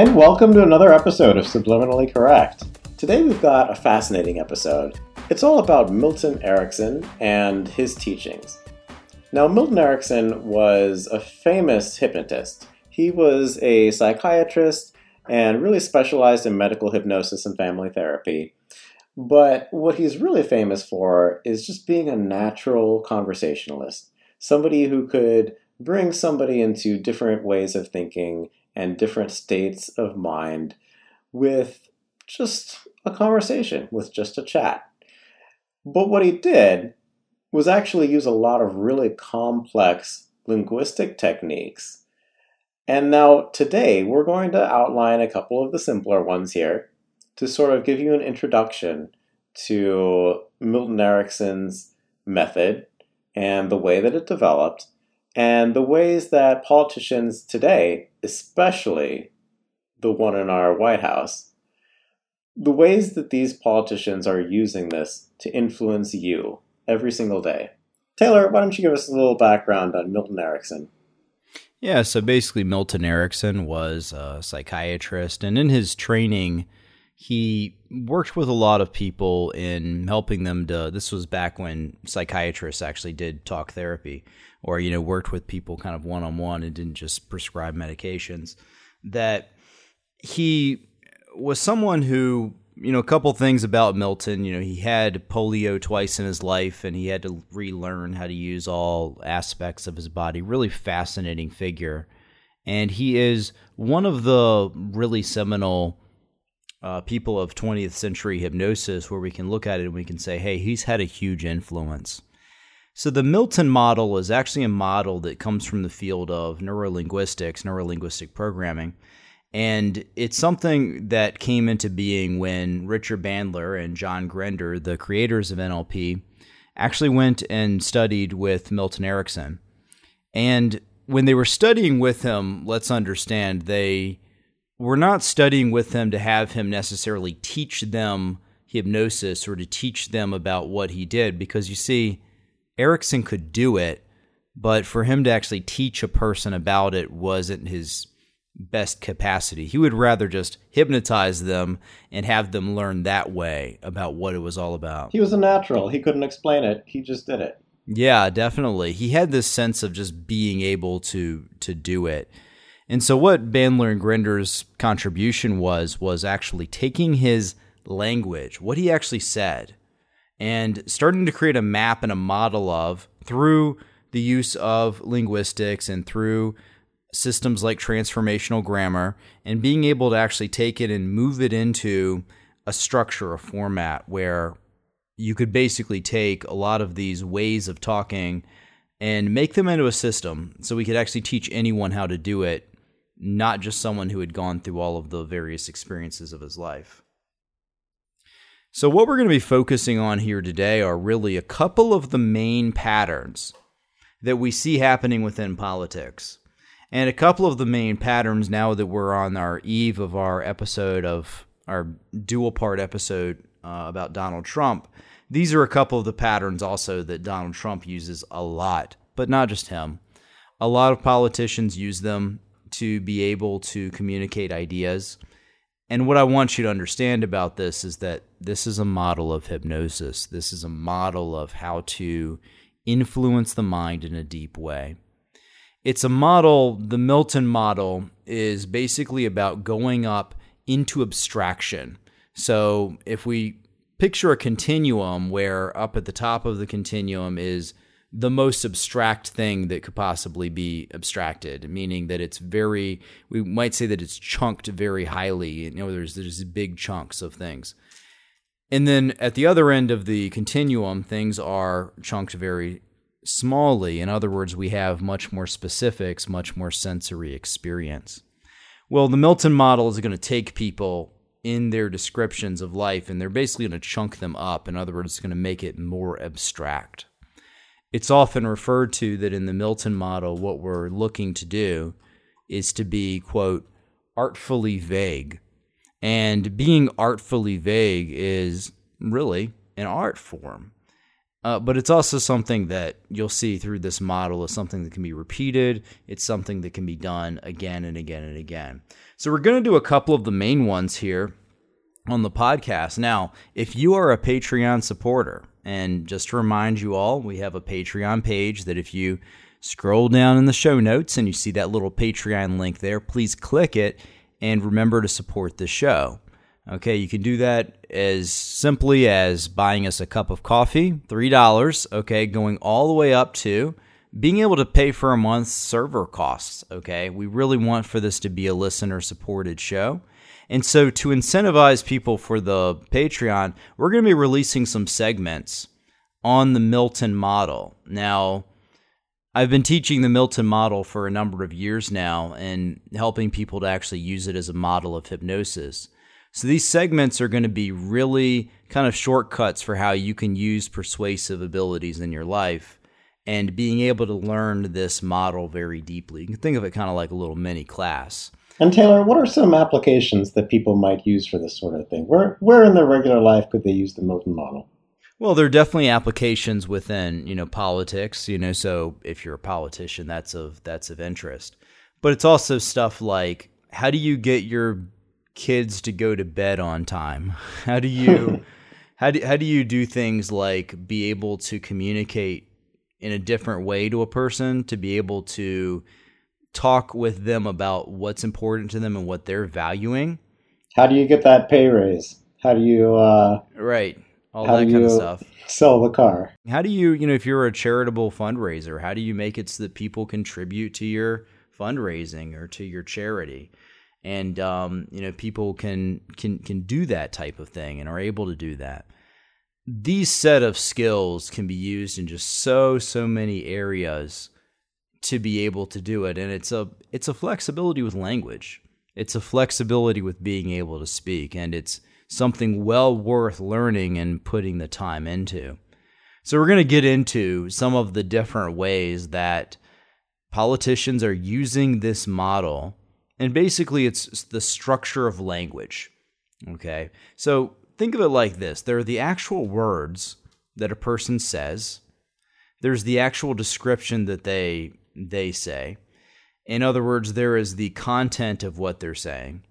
And welcome to another episode of Subliminally Correct. Today we've got a fascinating episode. It's all about Milton Erickson and his teachings. Now, Milton Erickson was a famous hypnotist. He was a psychiatrist and really specialized in medical hypnosis and family therapy. But what he's really famous for is just being a natural conversationalist, somebody who could bring somebody into different ways of thinking and different states of mind with just a conversation, with just a chat. But what he did was actually use a lot of really complex linguistic techniques. And now, today, we're going to outline a couple of the simpler ones here to sort of give you an introduction to Milton Erickson's method and the way that it developed, and the ways that politicians today, especially the one in our White House, the ways that these politicians are using this to influence you every single day. Taylor, why don't you give us a little background on Milton Erickson? Yeah, so basically, Milton Erickson was a psychiatrist, and in his training, he worked with a lot of people in helping them to. This was back when psychiatrists actually did talk therapy, or you know, worked with people kind of one on one and didn't just prescribe medications. That he was someone who you know, a couple things about Milton. You know, he had polio twice in his life, and he had to relearn how to use all aspects of his body. Really fascinating figure, and he is one of the really seminal uh, people of 20th century hypnosis, where we can look at it and we can say, "Hey, he's had a huge influence." So the Milton model is actually a model that comes from the field of neurolinguistics, neurolinguistic programming and it's something that came into being when Richard Bandler and John Grinder, the creators of NLP, actually went and studied with Milton Erickson. And when they were studying with him, let's understand, they were not studying with him to have him necessarily teach them hypnosis or to teach them about what he did, because you see, Erickson could do it, but for him to actually teach a person about it wasn't his best capacity. He would rather just hypnotize them and have them learn that way about what it was all about. He was a natural. He couldn't explain it. He just did it. Yeah, definitely. He had this sense of just being able to to do it. And so what Bandler and Grinder's contribution was was actually taking his language, what he actually said, and starting to create a map and a model of through the use of linguistics and through systems like transformational grammar and being able to actually take it and move it into a structure, a format where you could basically take a lot of these ways of talking and make them into a system so we could actually teach anyone how to do it, not just someone who had gone through all of the various experiences of his life. So, what we're going to be focusing on here today are really a couple of the main patterns that we see happening within politics. And a couple of the main patterns now that we're on our eve of our episode of our dual part episode uh, about Donald Trump, these are a couple of the patterns also that Donald Trump uses a lot, but not just him. A lot of politicians use them to be able to communicate ideas. And what I want you to understand about this is that this is a model of hypnosis. This is a model of how to influence the mind in a deep way it's a model, the Milton model is basically about going up into abstraction. So if we picture a continuum where up at the top of the continuum is the most abstract thing that could possibly be abstracted, meaning that it's very, we might say that it's chunked very highly. You know, there's, there's big chunks of things. And then at the other end of the continuum, things are chunked very smallly. In other words, we have much more specifics, much more sensory experience. Well, the Milton model is going to take people in their descriptions of life and they're basically going to chunk them up. In other words, it's going to make it more abstract. It's often referred to that in the Milton model, what we're looking to do is to be, quote, artfully vague. And being artfully vague is really an art form. Uh, but it's also something that you'll see through this model is something that can be repeated. It's something that can be done again and again and again. So we're going to do a couple of the main ones here on the podcast. Now, if you are a Patreon supporter, and just to remind you all, we have a Patreon page that if you scroll down in the show notes and you see that little Patreon link there, please click it and remember to support the show. Okay, you can do that as simply as buying us a cup of coffee, $3, okay, going all the way up to being able to pay for a month's server costs, okay? We really want for this to be a listener supported show. And so to incentivize people for the Patreon, we're going to be releasing some segments on the Milton model. Now, I've been teaching the Milton model for a number of years now and helping people to actually use it as a model of hypnosis. So these segments are going to be really kind of shortcuts for how you can use persuasive abilities in your life and being able to learn this model very deeply. You can think of it kind of like a little mini class. And Taylor, what are some applications that people might use for this sort of thing? Where where in their regular life could they use the Milton model? Well, there are definitely applications within, you know, politics, you know, so if you're a politician, that's of that's of interest. But it's also stuff like how do you get your kids to go to bed on time? How do you how do how do you do things like be able to communicate in a different way to a person to be able to talk with them about what's important to them and what they're valuing? How do you get that pay raise? How do you uh right. All that kind of stuff. sell the car? How do you you know if you're a charitable fundraiser how do you make it so that people contribute to your fundraising or to your charity? And um, you know people can can can do that type of thing and are able to do that. These set of skills can be used in just so so many areas to be able to do it. And it's a it's a flexibility with language. It's a flexibility with being able to speak. And it's something well worth learning and putting the time into. So we're going to get into some of the different ways that politicians are using this model. And basically, it's the structure of language. Okay. So think of it like this. There are the actual words that a person says, there's the actual description that they, they say. In other words, there is the content of what they're saying,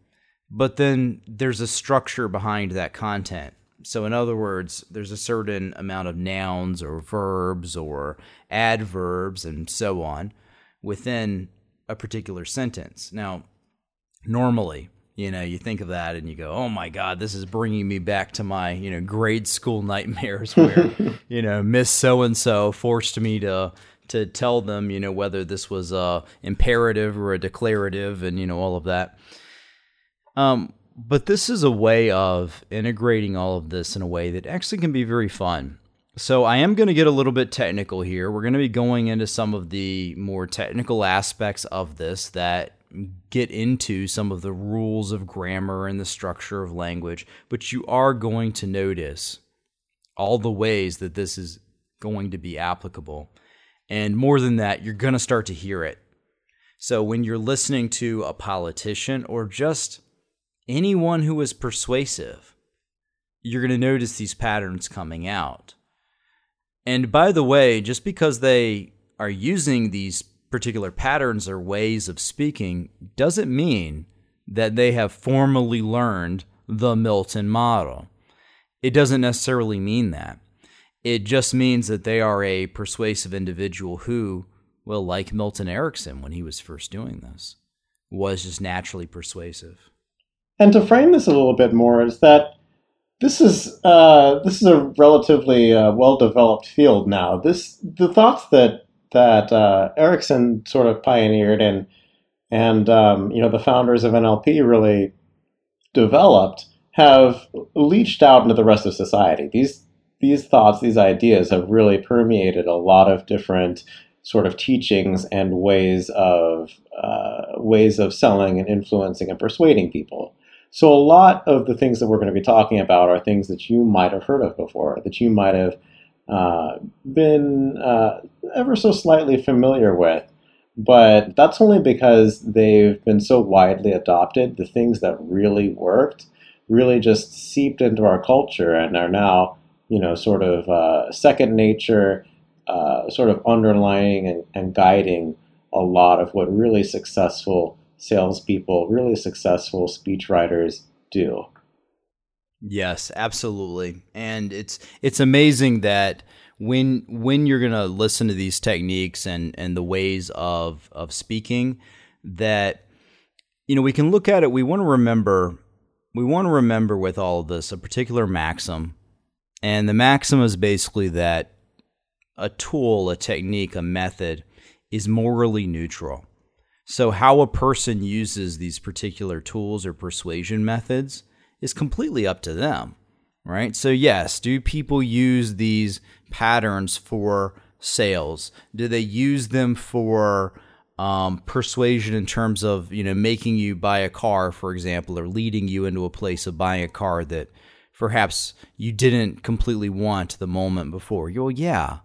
but then there's a structure behind that content. So, in other words, there's a certain amount of nouns or verbs or adverbs and so on within a particular sentence. Now, normally you know you think of that and you go oh my god this is bringing me back to my you know grade school nightmares where you know miss so and so forced me to to tell them you know whether this was a imperative or a declarative and you know all of that um but this is a way of integrating all of this in a way that actually can be very fun so I am going to get a little bit technical here. We're going to be going into some of the more technical aspects of this that get into some of the rules of grammar and the structure of language, but you are going to notice all the ways that this is going to be applicable. And more than that, you're going to start to hear it. So when you're listening to a politician or just anyone who is persuasive, you're going to notice these patterns coming out. And by the way, just because they are using these particular patterns or ways of speaking doesn't mean that they have formally learned the Milton model. It doesn't necessarily mean that. It just means that they are a persuasive individual who, well, like Milton Erickson when he was first doing this, was just naturally persuasive. And to frame this a little bit more is that this is uh, this is a relatively uh, well developed field now. This the thoughts that that uh, Erickson sort of pioneered and and um, you know the founders of NLP really developed have leached out into the rest of society. These these thoughts, these ideas have really permeated a lot of different sort of teachings and ways of uh, ways of selling and influencing and persuading people. So a lot of the things that we're going to be talking about are things that you might have heard of before, that you might have uh, been uh, ever so slightly familiar with. But that's only because they've been so widely adopted. The things that really worked really just seeped into our culture and are now, you know, sort of uh, second nature, uh, sort of underlying and, and guiding a lot of what really successful salespeople, really successful speechwriters do. Yes, absolutely. And it's it's amazing that when when you're going to listen to these techniques and and the ways of of speaking that you know, we can look at it we want to remember we want to remember with all of this a particular maxim. And the maxim is basically that a tool, a technique, a method is morally neutral. So, how a person uses these particular tools or persuasion methods is completely up to them, right? So, yes, do people use these patterns for sales? Do they use them for um, persuasion in terms of you know making you buy a car, for example, or leading you into a place of buying a car that perhaps you didn't completely want the moment before? Well, yeah,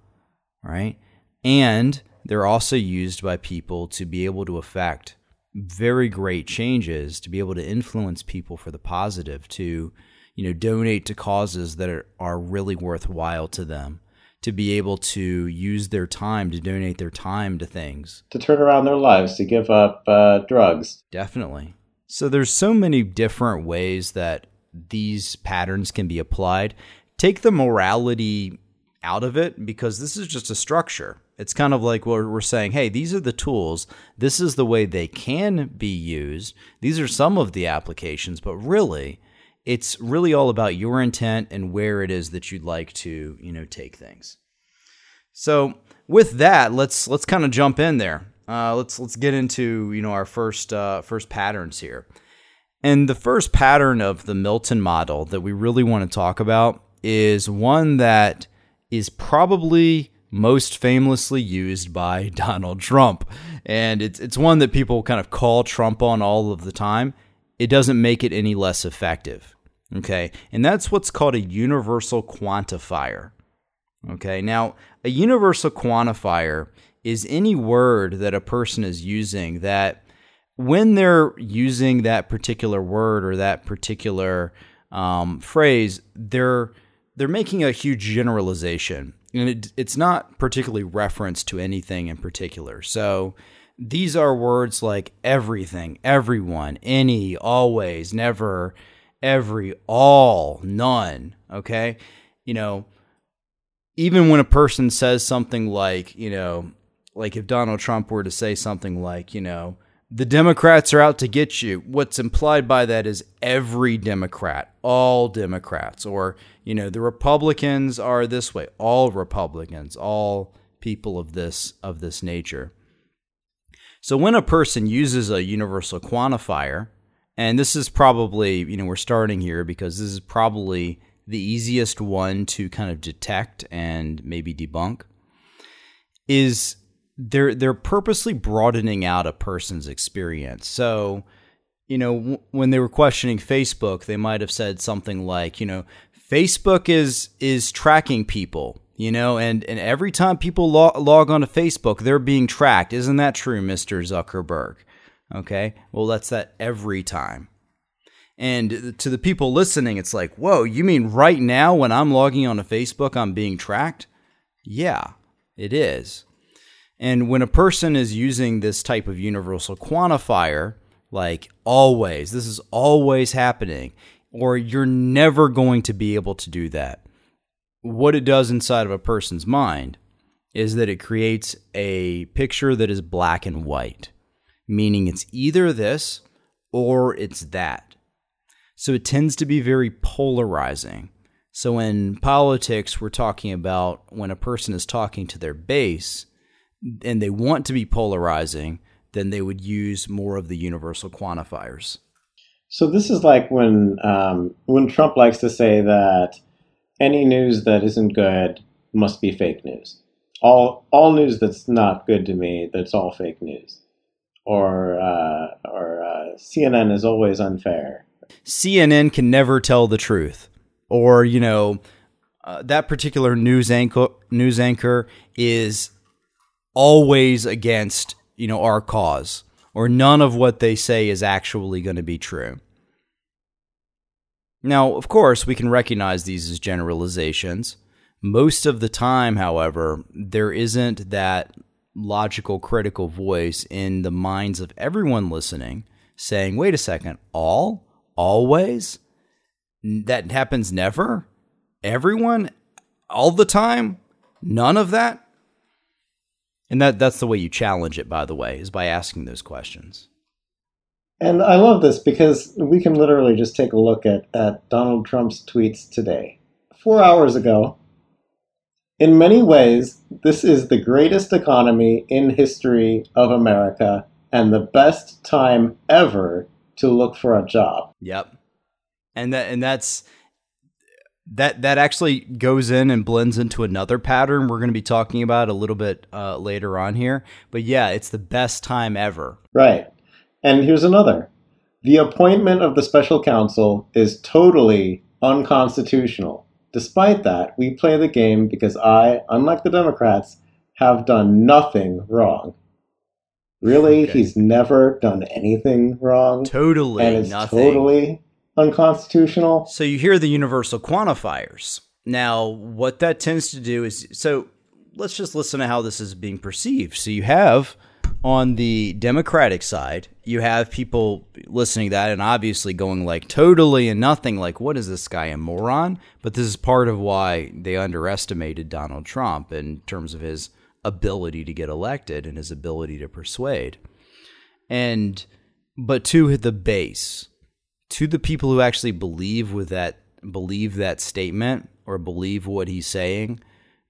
right, and they're also used by people to be able to affect very great changes, to be able to influence people for the positive, to you know donate to causes that are, are really worthwhile to them, to be able to use their time to donate their time to things, to turn around their lives, to give up uh, drugs. Definitely. So there's so many different ways that these patterns can be applied. Take the morality out of it because this is just a structure. It's kind of like what we're saying, hey, these are the tools. This is the way they can be used. These are some of the applications, but really, it's really all about your intent and where it is that you'd like to, you know, take things. So, with that, let's let's kind of jump in there. Uh, let's let's get into you know our first uh, first patterns here. And the first pattern of the Milton model that we really want to talk about is one that is probably most famously used by Donald Trump. And it's it's one that people kind of call Trump on all of the time. It doesn't make it any less effective. Okay? And that's what's called a universal quantifier. Okay? Now, a universal quantifier is any word that a person is using that when they're using that particular word or that particular um, phrase, they're they're making a huge generalization and it, it's not particularly referenced to anything in particular. So these are words like everything, everyone, any, always, never, every, all, none. Okay. You know, even when a person says something like, you know, like if Donald Trump were to say something like, you know, the Democrats are out to get you. What's implied by that is every Democrat, all Democrats, or, you know, the Republicans are this way, all Republicans, all people of this of this nature. So when a person uses a universal quantifier, and this is probably, you know, we're starting here because this is probably the easiest one to kind of detect and maybe debunk, is they're they're purposely broadening out a person's experience. So, you know, w- when they were questioning Facebook, they might have said something like, you know, Facebook is is tracking people, you know, and and every time people log, log on to Facebook, they're being tracked. Isn't that true, Mr. Zuckerberg? Okay? Well, that's that every time. And to the people listening, it's like, whoa, you mean right now when I'm logging on to Facebook, I'm being tracked? Yeah, it is. And when a person is using this type of universal quantifier, like always, this is always happening, or you're never going to be able to do that, what it does inside of a person's mind is that it creates a picture that is black and white, meaning it's either this or it's that. So it tends to be very polarizing. So in politics, we're talking about when a person is talking to their base and they want to be polarizing, then they would use more of the universal quantifiers. So this is like when um, when Trump likes to say that any news that isn't good must be fake news. All all news that's not good to me, that's all fake news. Or uh, or uh, CNN is always unfair. CNN can never tell the truth or you know uh, that particular news anchor news anchor is always against you know our cause or none of what they say is actually going to be true now of course we can recognize these as generalizations most of the time however there isn't that logical critical voice in the minds of everyone listening saying wait a second all always that happens never? Everyone? All the time? None of that? And that that's the way you challenge it, by the way, is by asking those questions. And I love this because we can literally just take a look at, at Donald Trump's tweets today. Four hours ago, in many ways, this is the greatest economy in history of America and the best time ever to look for a job. Yep and that and that's that that actually goes in and blends into another pattern we're going to be talking about a little bit uh, later on here. But yeah, it's the best time ever. Right. And here's another. The appointment of the special counsel is totally unconstitutional. Despite that, we play the game because I, unlike the Democrats, have done nothing wrong. Really, okay. he's never done anything wrong. Totally, and it's nothing. totally unconstitutional. So you hear the universal quantifiers. Now, what that tends to do is so let's just listen to how this is being perceived. So you have on the Democratic side, you have people listening to that and obviously going like totally and nothing like what is this guy a moron? But this is part of why they underestimated Donald Trump in terms of his ability to get elected and his ability to persuade. And but to the base, to the people who actually believe with that believe that statement or believe what he's saying,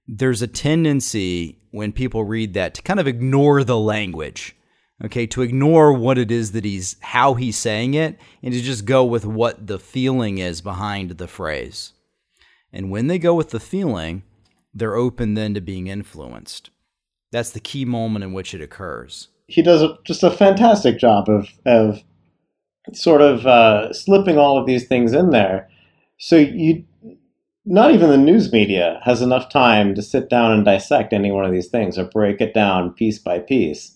there's a tendency when people read that to kind of ignore the language. Okay, to ignore what it is that he's how he's saying it and to just go with what the feeling is behind the phrase. And when they go with the feeling, they're open then to being influenced. That's the key moment in which it occurs. He does just a fantastic job of of sort of uh, slipping all of these things in there. So you, not even the news media has enough time to sit down and dissect any one of these things or break it down piece by piece.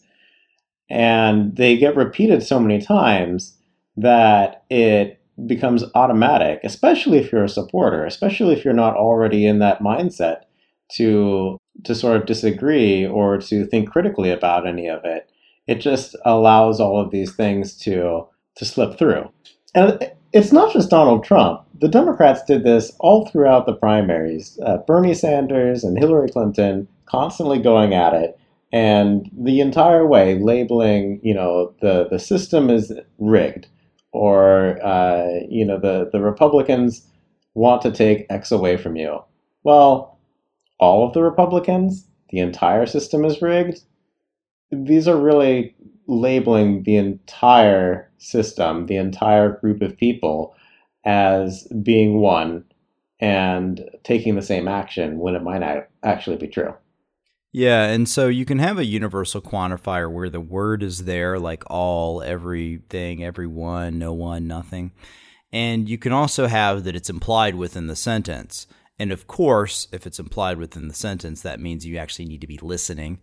And they get repeated so many times that it becomes automatic, especially if you're a supporter, especially if you're not already in that mindset to to sort of disagree or to think critically about any of it. It just allows all of these things to to slip through. And it's not just Donald Trump. The Democrats did this all throughout the primaries. Uh, Bernie Sanders and Hillary Clinton constantly going at it, and the entire way labeling, you know, the the system is rigged, or uh, you know, the the Republicans want to take X away from you. Well, all of the Republicans, the entire system is rigged. These are really labeling the entire system, the entire group of people, as being one and taking the same action when it might not actually be true. Yeah, and so you can have a universal quantifier where the word is there, like all, everything, everyone, no one, nothing. And you can also have that it's implied within the sentence. And of course, if it's implied within the sentence, that means you actually need to be listening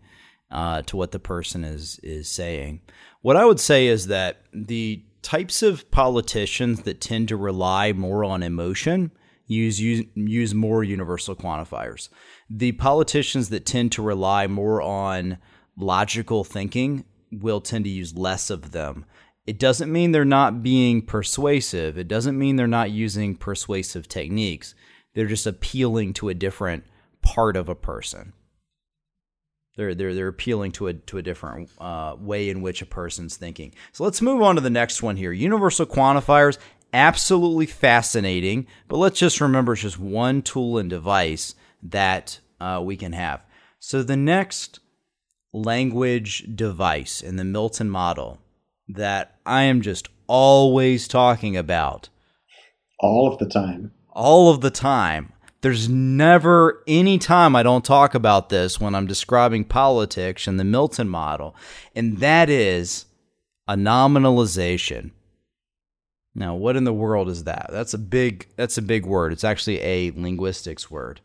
uh, to what the person is is saying. What I would say is that the types of politicians that tend to rely more on emotion use use, use more universal quantifiers. The politicians that tend to rely more on logical thinking will tend to use less of them. It doesn't mean they're not being persuasive. It doesn't mean they're not using persuasive techniques. They're just appealing to a different part of a person. They're they're they're appealing to a to a different uh, way in which a person's thinking. So let's move on to the next one here. Universal quantifiers absolutely fascinating. But let's just remember it's just one tool and device that uh, we can have. So the next language device in the Milton model that I am just always talking about all of the time. All of the time. There's never any time I don't talk about this when I'm describing politics and the Milton model, and that is a nominalization. Now, what in the world is that? That's a big that's a big word. It's actually a linguistics word.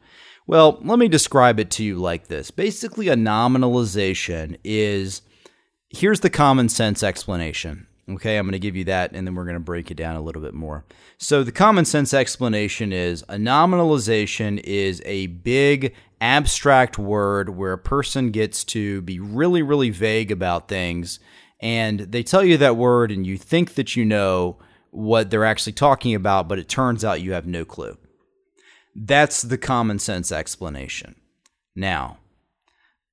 Well, let me describe it to you like this. Basically, a nominalization is here's the common sense explanation. Okay, I'm going to give you that and then we're going to break it down a little bit more. So, the common sense explanation is a nominalization is a big abstract word where a person gets to be really, really vague about things and they tell you that word and you think that you know what they're actually talking about, but it turns out you have no clue. That's the common sense explanation. Now,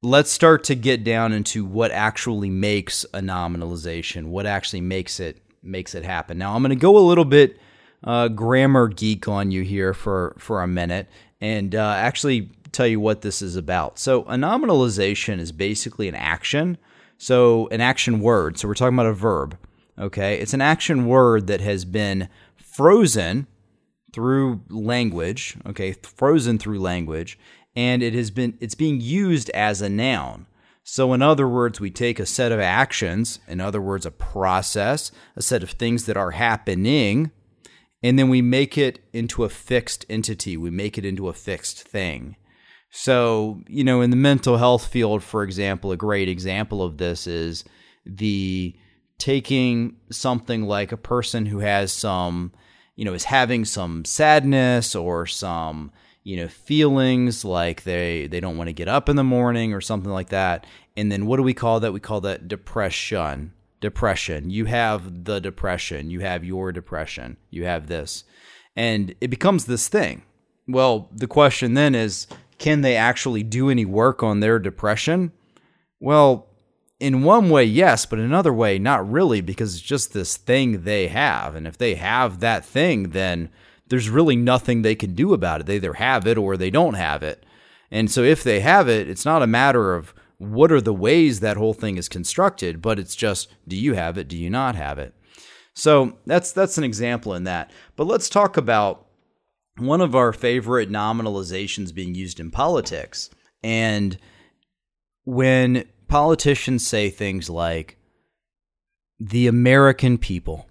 let's start to get down into what actually makes a nominalization, what actually makes it makes it happen. Now, I'm going to go a little bit uh, grammar geek on you here for for a minute and uh, actually tell you what this is about. So, a nominalization is basically an action. So, an action word. So, we're talking about a verb. Okay, it's an action word that has been frozen through language. Okay, frozen through language, and it has been it's being used as a noun. So, in other words, we take a set of actions, in other words, a process, a set of things that are happening, and then we make it into a fixed entity. We make it into a fixed thing. So, you know, in the mental health field, for example, a great example of this is the taking something like a person who has some, you know, is having some sadness or some, you know, feelings like they they don't want to get up in the morning or something like that. And then what do we call that? We call that depression. Depression. You have the depression. You have your depression. You have this. And it becomes this thing. Well, the question then is can they actually do any work on their depression? Well, in one way, yes, but another way, not really, because it's just this thing they have. And if they have that thing, then there's really nothing they can do about it. They either have it or they don't have it. And so if they have it, it's not a matter of what are the ways that whole thing is constructed, but it's just do you have it, do you not have it? So that's that's an example in that. But let's talk about one of our favorite nominalizations being used in politics. And when politicians say things like the American people.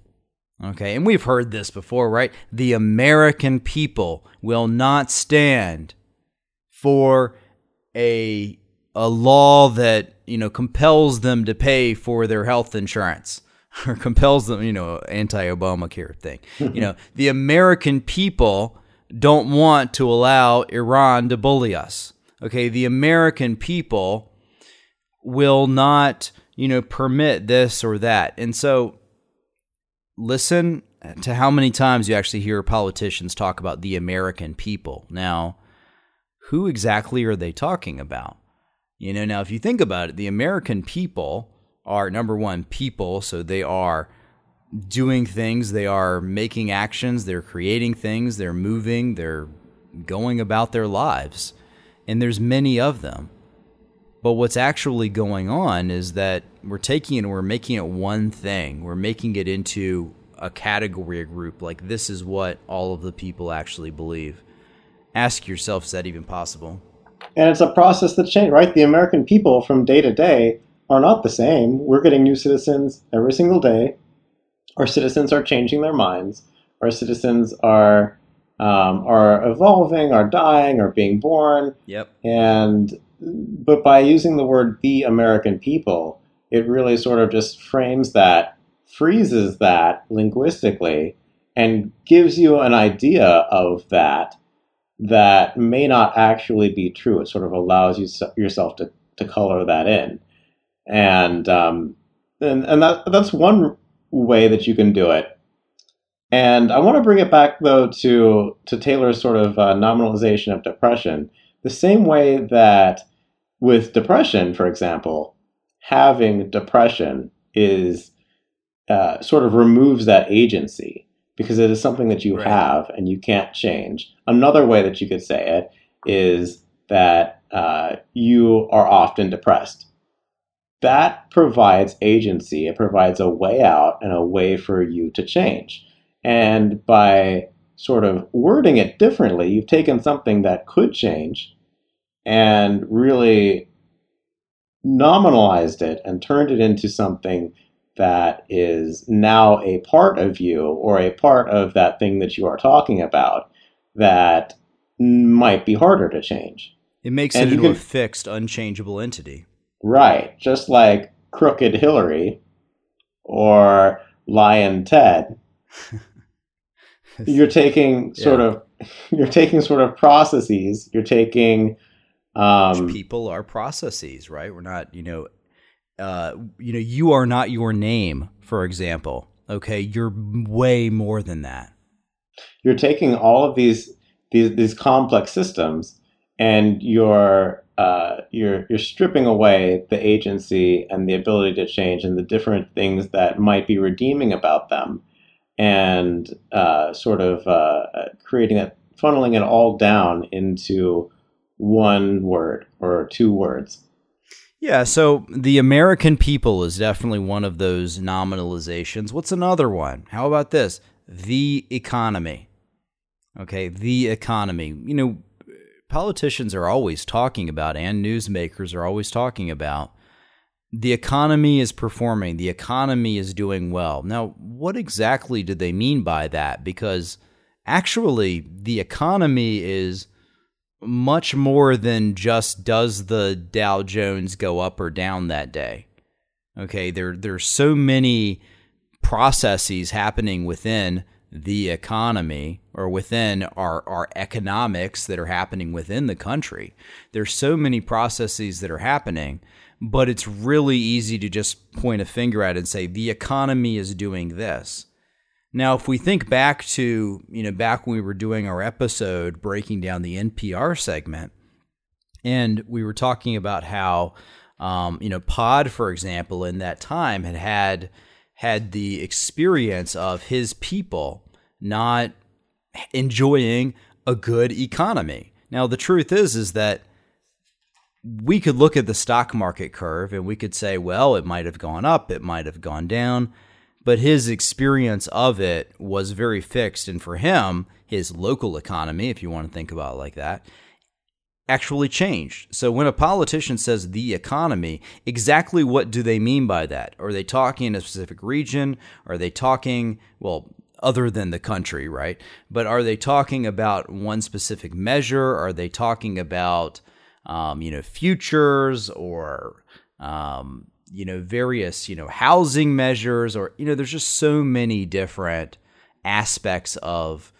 Okay, and we've heard this before, right? The American people will not stand for a a law that, you know, compels them to pay for their health insurance or compels them, you know, anti-Obamacare thing. you know, the American people don't want to allow Iran to bully us. Okay, the American people will not, you know, permit this or that. And so listen to how many times you actually hear politicians talk about the American people. Now, who exactly are they talking about? You know, now if you think about it, the American people are number one, people, so they are doing things, they are making actions, they're creating things, they're moving, they're going about their lives. And there's many of them. But what's actually going on is that we're taking it and we're making it one thing. We're making it into a category, a group. Like this is what all of the people actually believe. Ask yourself, is that even possible? And it's a process that changes, right? The American people from day to day are not the same. We're getting new citizens every single day. Our citizens are changing their minds. Our citizens are um, are evolving, are dying, are being born. Yep. And but by using the word the American people, it really sort of just frames that, freezes that linguistically, and gives you an idea of that that may not actually be true. It sort of allows you yourself to, to color that in. And, um, and, and that, that's one way that you can do it. And I want to bring it back, though, to, to Taylor's sort of uh, nominalization of depression the same way that with depression, for example, having depression is uh, sort of removes that agency. because it is something that you Right. have and you can't change. Another way that you could say it is that uh, you are often depressed. That provides agency, it provides a way out and a way for you to change. And by sort of wording it differently, you've taken something that could change and really nominalized it and turned it into something that is now a part of you or a part of that thing that you are talking about that might be harder to change. It makes And it into a fixed, unchangeable entity. Right. Just like Crooked Hillary or Lyin' Ted. You're taking sort Yeah. of you're taking sort of processes, you're taking um people are processes, right? We're not, you know, uh, you know, you are not your name, for example. Okay, you're way more than that. you're taking all of these these these complex systems and you're uh, you're you're stripping away the agency and the ability to change and the different things that might be redeeming about them and uh, sort of uh, creating that funneling it all down into one word or two words Yeah, so the American people is definitely one of those nominalizations. What's another one? How about this? The economy. Okay, the economy. You know, politicians are always talking about, and newsmakers are always talking about, the economy is performing, the economy is doing well. Now, what exactly do they mean by that? Because actually, the economy is much more than just does the Dow Jones go up or down that day. Okay, there there's so many processes happening within the economy or within our, our economics that are happening within the country. There's so many processes that are happening, but it's really easy to just point a finger at it and say the economy is doing this. Now, if we think back to, you know, back when we were doing our episode breaking down the NPR segment, and we were talking about how, um, you know, Pod, for example, in that time had had had the experience of his people not enjoying a good economy. Now, the truth is, is that we could look at the stock market curve and we could say, well, it might have gone up, it might have gone down, but his experience of it was very fixed. And for him, his local economy, if you want to think about it like that, actually changed. So when a politician says the economy, exactly what do they mean by that? Are they talking in a specific region? Are they talking, well, other than the country, right? But are they talking about one specific measure? Are they talking about, um, you know, futures or, um, you know, various, you know, housing measures or, you know, there's just so many different aspects of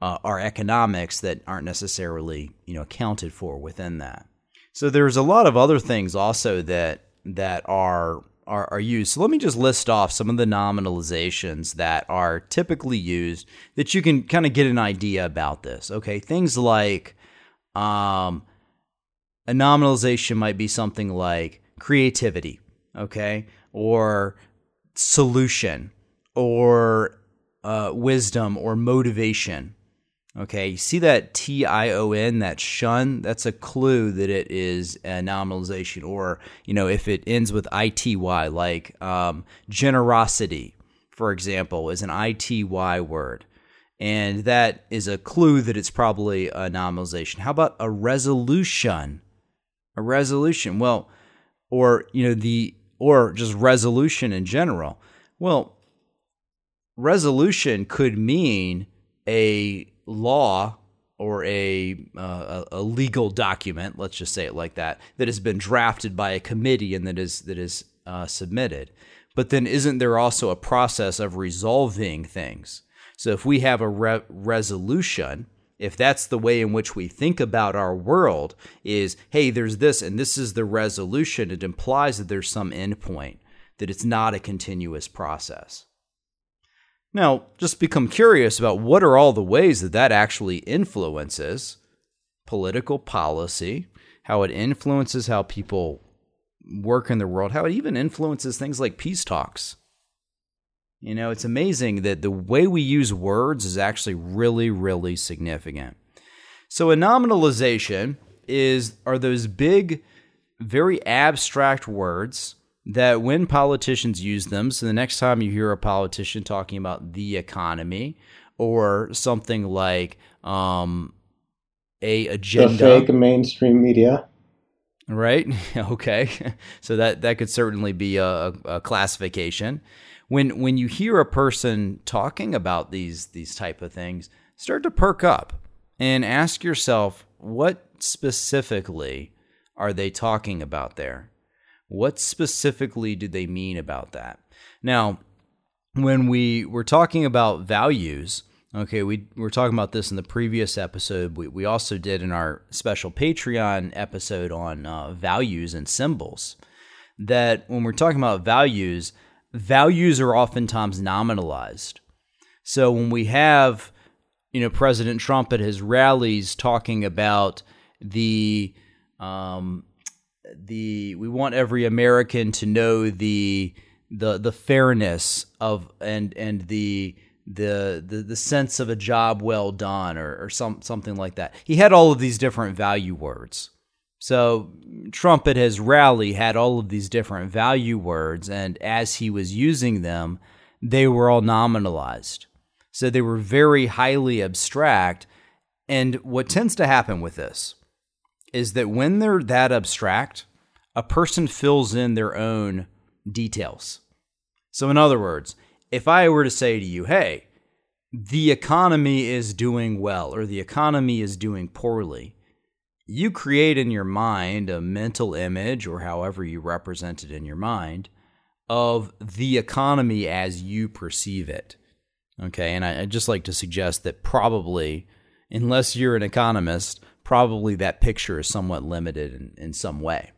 uh, our economics that aren't necessarily you know accounted for within that. So there's a lot of other things also that that are are, are used. So let me just list off some of the nominalizations that are typically used that you can kind of get an idea about this. Okay, things like um, a nominalization might be something like creativity, okay, or solution, or uh, wisdom, or motivation. Okay, you see that T I O N, that shun, that's a clue that it is a nominalization. Or, you know, if it ends with I T Y, like um, generosity, for example, is an I T Y word. And that is a clue that it's probably a nominalization. How about a resolution? A resolution. Well, or, you know, the, or just resolution in general. Well, resolution could mean a law or a, uh, a legal document, let's just say it like that, that has been drafted by a committee and that is that is uh, submitted. But then, isn't there also a process of resolving things? So, if we have a re- resolution, if that's the way in which we think about our world, is hey, there's this and this is the resolution, it implies that there's some endpoint, that it's not a continuous process. Now, just become curious about what are all the ways that that actually influences political policy, how it influences how people work in the world, how it even influences things like peace talks. You know, it's amazing that the way we use words is actually really, really significant. So a nominalization is are those big, very abstract words that when politicians use them, so the next time you hear a politician talking about the economy or something like um, a agenda, the fake mainstream media, right? okay, so that that could certainly be a, a classification. When when you hear a person talking about these these type of things, start to perk up and ask yourself what specifically are they talking about there? What specifically do they mean about that? Now, when we were talking about values, okay, we were talking about this in the previous episode. We, we also did in our special Patreon episode on uh, values and symbols. That when we're talking about values, values are oftentimes nominalized. So when we have, you know, President Trump at his rallies talking about the um, the we want every American to know the the the fairness of and and the the the, the sense of a job well done or, or some something like that. He had all of these different value words. So Trump at his rally had all of these different value words, and as he was using them, they were all nominalized. So they were very highly abstract. And what tends to happen with this is that when they're that abstract, a person fills in their own details. So, in other words, if I were to say to you, hey, the economy is doing well or the economy is doing poorly, you create in your mind a mental image or however you represent it in your mind of the economy as you perceive it. Okay, and I, would just like to suggest that probably, unless you're an economist, probably that picture is somewhat limited in, in some way.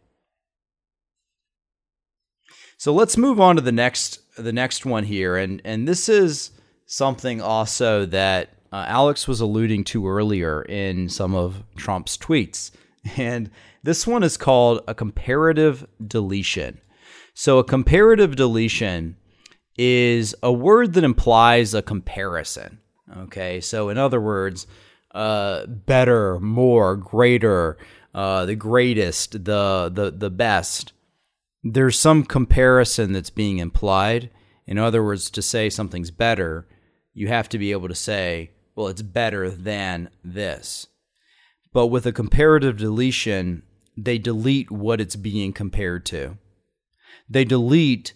So let's move on to the next the next one here, and and this is something also that uh, Alex was alluding to earlier in some of Trump's tweets, and this one is called a comparative deletion. So a comparative deletion is a word that implies a comparison. Okay, so in other words, uh, better, more, greater, uh, the greatest, the the the best. There's some comparison that's being implied. In other words, to say something's better, you have to be able to say, well, it's better than this. But with a comparative deletion, they delete what it's being compared to. They delete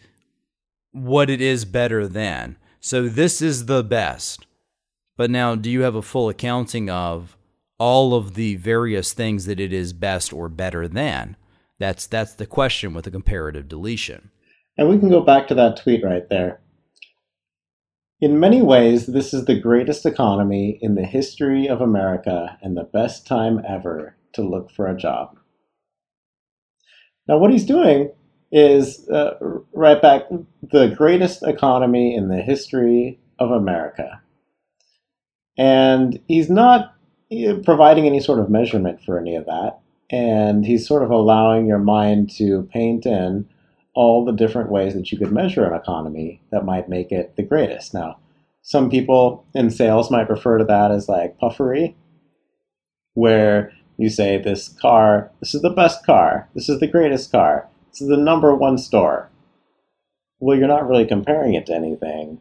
what it is better than. So this is the best. But now, do you have a full accounting of all of the various things that it is best or better than? That's that's the question with a comparative deletion. And we can go back to that tweet right there. In many ways, this is the greatest economy in the history of America and the best time ever to look for a job. Now, what he's doing is uh, right back the greatest economy in the history of America. And he's not providing any sort of measurement for any of that. And he's sort of allowing your mind to paint in all the different ways that you could measure an economy that might make it the greatest. Now, some people in sales might refer to that as like puffery, where you say, This car, this is the best car, this is the greatest car, this is the number one store. Well, you're not really comparing it to anything,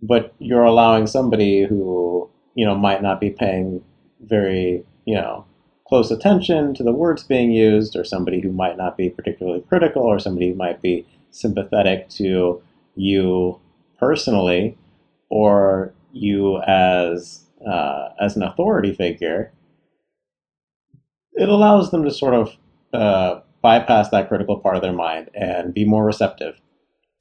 but you're allowing somebody who you know, might not be paying very, you know, close attention to the words being used, or somebody who might not be particularly critical, or somebody who might be sympathetic to you personally, or you as uh, as an authority figure, it allows them to sort of uh, bypass that critical part of their mind and be more receptive.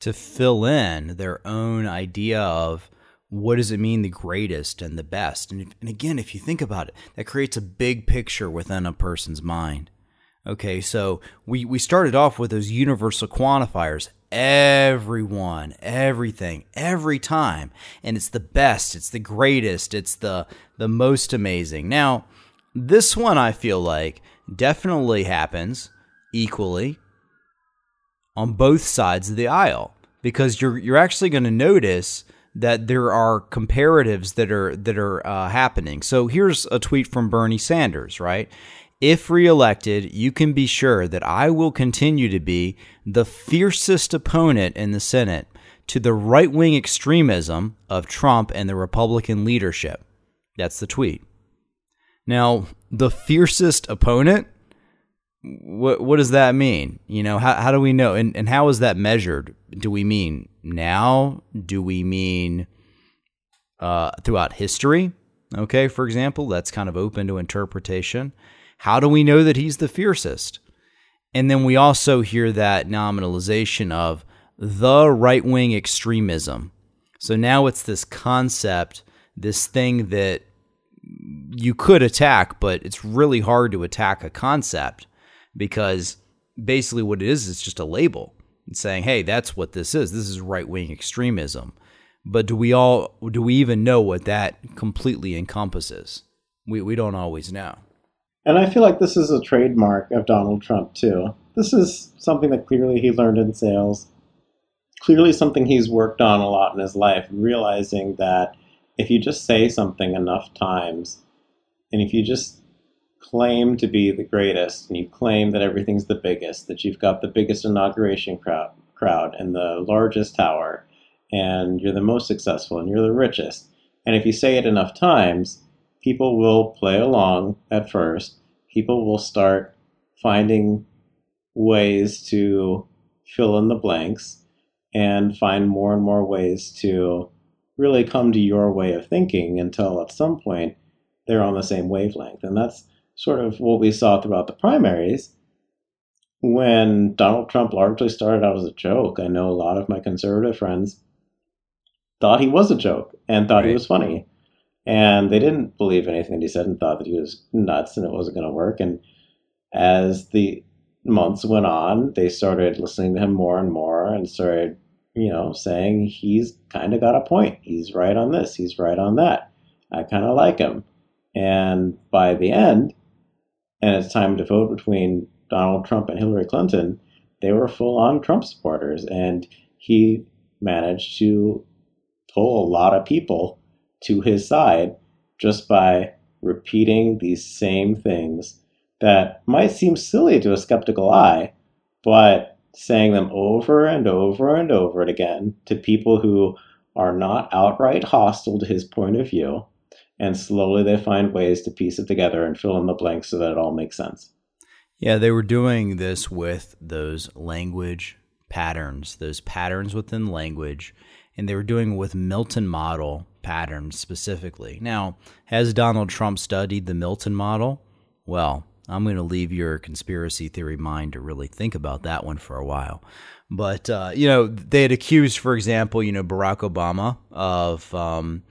To fill in their own idea of what does it mean the greatest and the best? And, if, and again, if you think about it, that creates a big picture within a person's mind. Okay, so we, we started off with those universal quantifiers everyone, everything, every time. And it's the best, it's the greatest, it's the the most amazing. Now, this one I feel like definitely happens equally on both sides of the aisle because you're you're actually going to notice that there are comparatives that are that are uh, happening. So here's a tweet from Bernie Sanders, right? If reelected, you can be sure that I will continue to be the fiercest opponent in the Senate to the right wing extremism of Trump and the Republican leadership. That's the tweet. Now, the fiercest opponent, what what does that mean? You know, how how do we know and, and how is that measured? Do we mean now? Do we mean uh, throughout history? Okay, for example, that's kind of open to interpretation. How do we know that he's the fiercest? And then we also hear that nominalization of the right wing extremism. So now it's this concept, this thing that you could attack, but it's really hard to attack a concept because basically what it is is just a label saying, "Hey, that's what this is. This is right-wing extremism." But do we all do we even know what that completely encompasses? We we don't always know. And I feel like this is a trademark of Donald Trump too. This is something that clearly he learned in sales. Clearly something he's worked on a lot in his life, realizing that if you just say something enough times, and if you just claim to be the greatest, and you claim that everything's the biggest, that you've got the biggest inauguration crowd, crowd and the largest tower, and you're the most successful, and you're the richest, and if you say it enough times, people will play along at first. People will start finding ways to fill in the blanks and find more and more ways to really come to your way of thinking until at some point they're on the same wavelength. And that's sort of what we saw throughout the primaries when Donald Trump largely started out as a joke. I know a lot of my conservative friends thought he was a joke and thought right. he was funny. And they didn't believe anything he said and thought that he was nuts and it wasn't going to work. And as the months went on, they started listening to him more and more and started you know, saying he's kind of got a point. He's right on this, he's right on that. I kind of like him. And by the end, and it's time to vote between Donald Trump and Hillary Clinton, they were full on Trump supporters. And he managed to pull a lot of people to his side just by repeating these same things that might seem silly to a skeptical eye, but saying them over and over and over again to people who are not outright hostile to his point of view. And slowly they find ways to piece it together and fill in the blanks so that it all makes sense. Yeah, they were doing this with those language patterns, those patterns within language, and they were doing with Milton model patterns specifically. Now, has Donald Trump studied the Milton model? Well, I'm going to leave your conspiracy theory mind to really think about that one for a while. But, uh, you know, they had accused, for example, you know, Barack Obama of, um,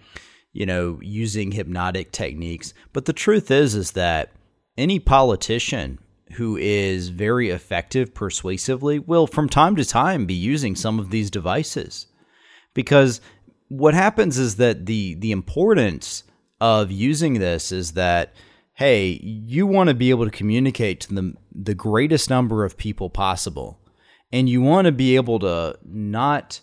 you know, using hypnotic techniques. But the truth is, is that any politician who is very effective persuasively will, from time to time, be using some of these devices. Because what happens is that the the importance of using this is that hey, you want to be able to communicate to the, the greatest number of people possible. And you want to be able to not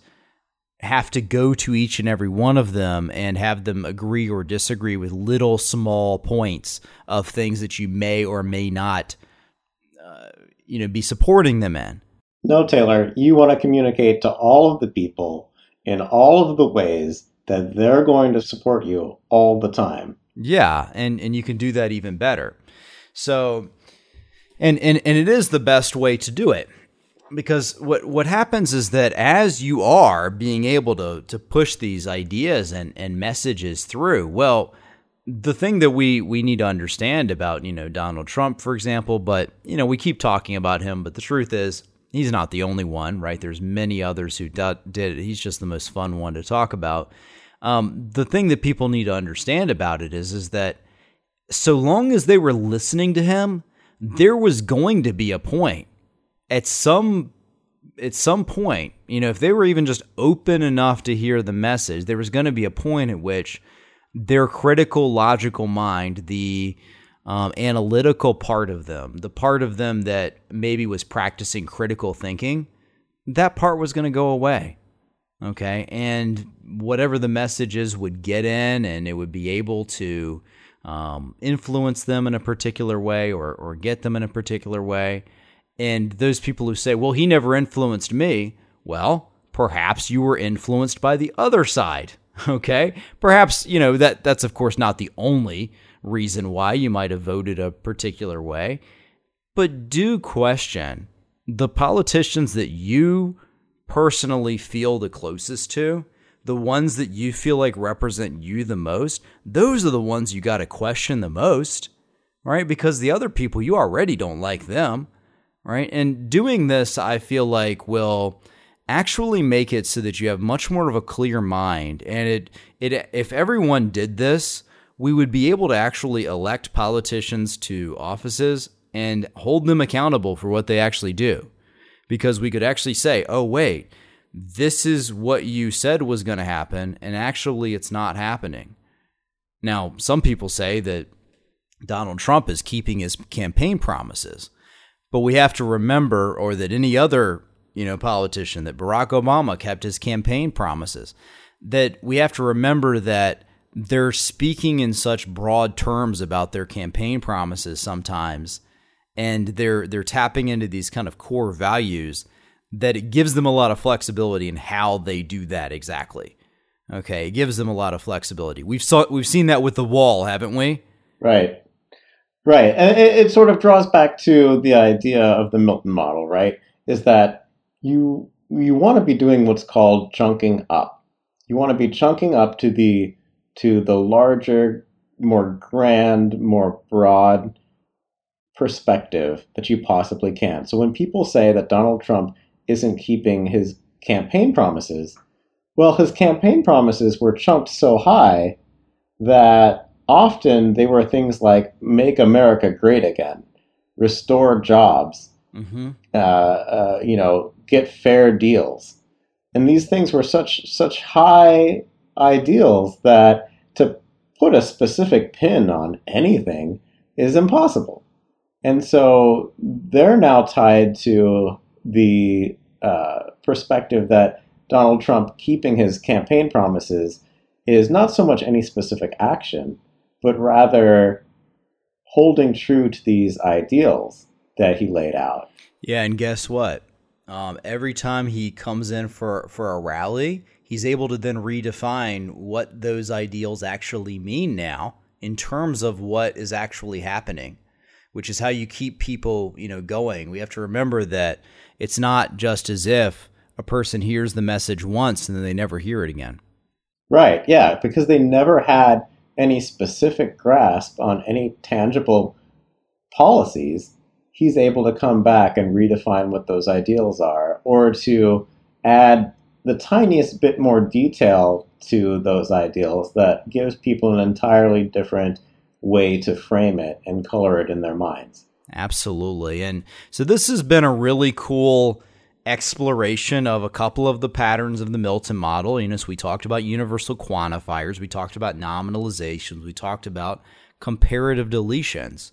have to go to each and every one of them and have them agree or disagree with little small points of things that you may or may not uh, you know be supporting them in no taylor you want to communicate to all of the people in all of the ways that they're going to support you all the time yeah, and and you can do that even better. So and and and it is the best way to do it. Because what what happens is that as you are being able to to push these ideas and and messages through, well, the thing that we we need to understand about, you know, Donald Trump for example, but you know, we keep talking about him, but the truth is he's not the only one, right? There's many others who did it. He's just the most fun one to talk about. Um, the thing that people need to understand about it is, is that so long as they were listening to him, there was going to be a point at some at some point, you know, if they were even just open enough to hear the message, there was going to be a point at which their critical, logical mind, the um, analytical part of them, the part of them that maybe was practicing critical thinking, that part was going to go away Okay. And whatever the messages would get in, and it would be able to um, influence them in a particular way or, or get them in a particular way. And those people who say, well, he never influenced me, well, perhaps you were influenced by the other side. Okay. Perhaps, you know, that that's of course not the only reason why you might have voted a particular way, but do question the politicians that you personally feel the closest to, the ones that you feel like represent you the most, those are the ones you got to question the most, right? Because the other people, you already don't like them, right? And doing this, I feel like will actually make it so that you have much more of a clear mind. And it, it, if everyone did this, we would be able to actually elect politicians to offices and hold them accountable for what they actually do. Because we could actually say, oh, wait, this is what you said was going to happen, and actually it's not happening. Now, some people say that Donald Trump is keeping his campaign promises, but we have to remember, or that any other you know politician, that Barack Obama kept his campaign promises. That we have to remember that they're speaking in such broad terms about their campaign promises sometimes and they're they're tapping into these kind of core values that it gives them a lot of flexibility in how they do that exactly. Okay, it gives them a lot of flexibility. We've saw we've seen that with the wall, haven't we? Right. Right. And it, it sort of draws back to the idea of the Milton model, right? Is that you you want to be doing what's called chunking up. You want to be chunking up to the to the larger, more grand, more broad perspective that you possibly can. So when people say that Donald Trump isn't keeping his campaign promises, well, his campaign promises were chunked so high that often they were things like make America great again, restore jobs, mm-hmm. uh, uh, you know, get fair deals. And these things were such such high ideals that to put a specific pin on anything is impossible. And so they're now tied to the uh, perspective that Donald Trump keeping his campaign promises is not so much any specific action, but rather holding true to these ideals that he laid out. Yeah, and guess what? Um, every time he comes in for for a rally, he's able to then redefine what those ideals actually mean now in terms of what is actually happening which is how you keep people you know going we have to remember that it's not just as if a person hears the message once and then they never hear it again right yeah because they never had any specific grasp on any tangible policies he's able to come back and redefine what those ideals are or to add the tiniest bit more detail to those ideals that gives people an entirely different way to frame it and color it in their minds. Absolutely. And so this has been a really cool exploration of a couple of the patterns of the Milton model. You know, so we talked about universal quantifiers, we talked about nominalizations, we talked about comparative deletions.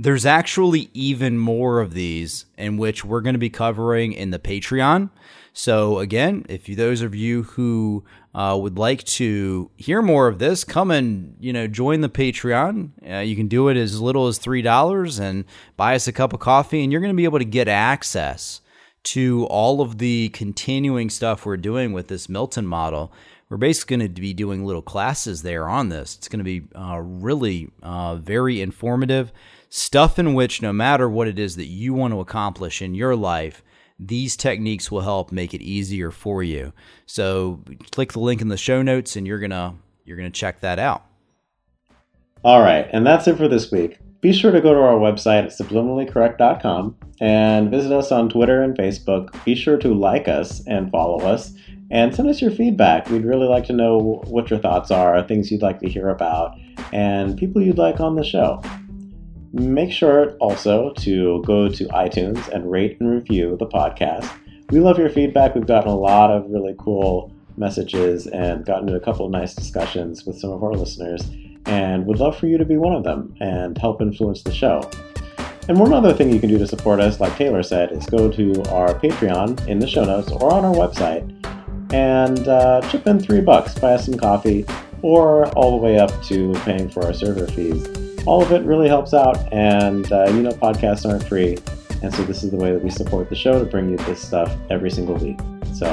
There's actually even more of these in which we're going to be covering in the Patreon. So again, if you, those of you who uh, would like to hear more of this, come and you know join the Patreon. Uh, you can do it as little as three dollars and buy us a cup of coffee, and you're going to be able to get access to all of the continuing stuff we're doing with this Milton model. We're basically going to be doing little classes there on this. It's going to be uh, really uh, very informative stuff in which no matter what it is that you want to accomplish in your life these techniques will help make it easier for you. So click the link in the show notes and you're to you're to check that out. All right, and that's it for this week. Be sure to go to our website at subliminallycorrect.com and visit us on Twitter and Facebook. Be sure to like us and follow us and send us your feedback. We'd really like to know what your thoughts are, things you'd like to hear about, and people you'd like on the show. Make sure also to go to iTunes and rate and review the podcast. We love your feedback. We've gotten a lot of really cool messages and gotten into a couple of nice discussions with some of our listeners, and would love for you to be one of them and help influence the show. And one other thing you can do to support us, like Taylor said, is go to our Patreon in the show notes or on our website and uh, chip in three bucks, buy us some coffee, or all the way up to paying for our server fees. All of it really helps out, and uh, you know podcasts aren't free, and so this is the way that we support the show to bring you this stuff every single week. So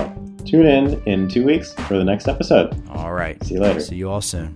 tune in in two weeks for the next episode. All right. See you later. See you all soon.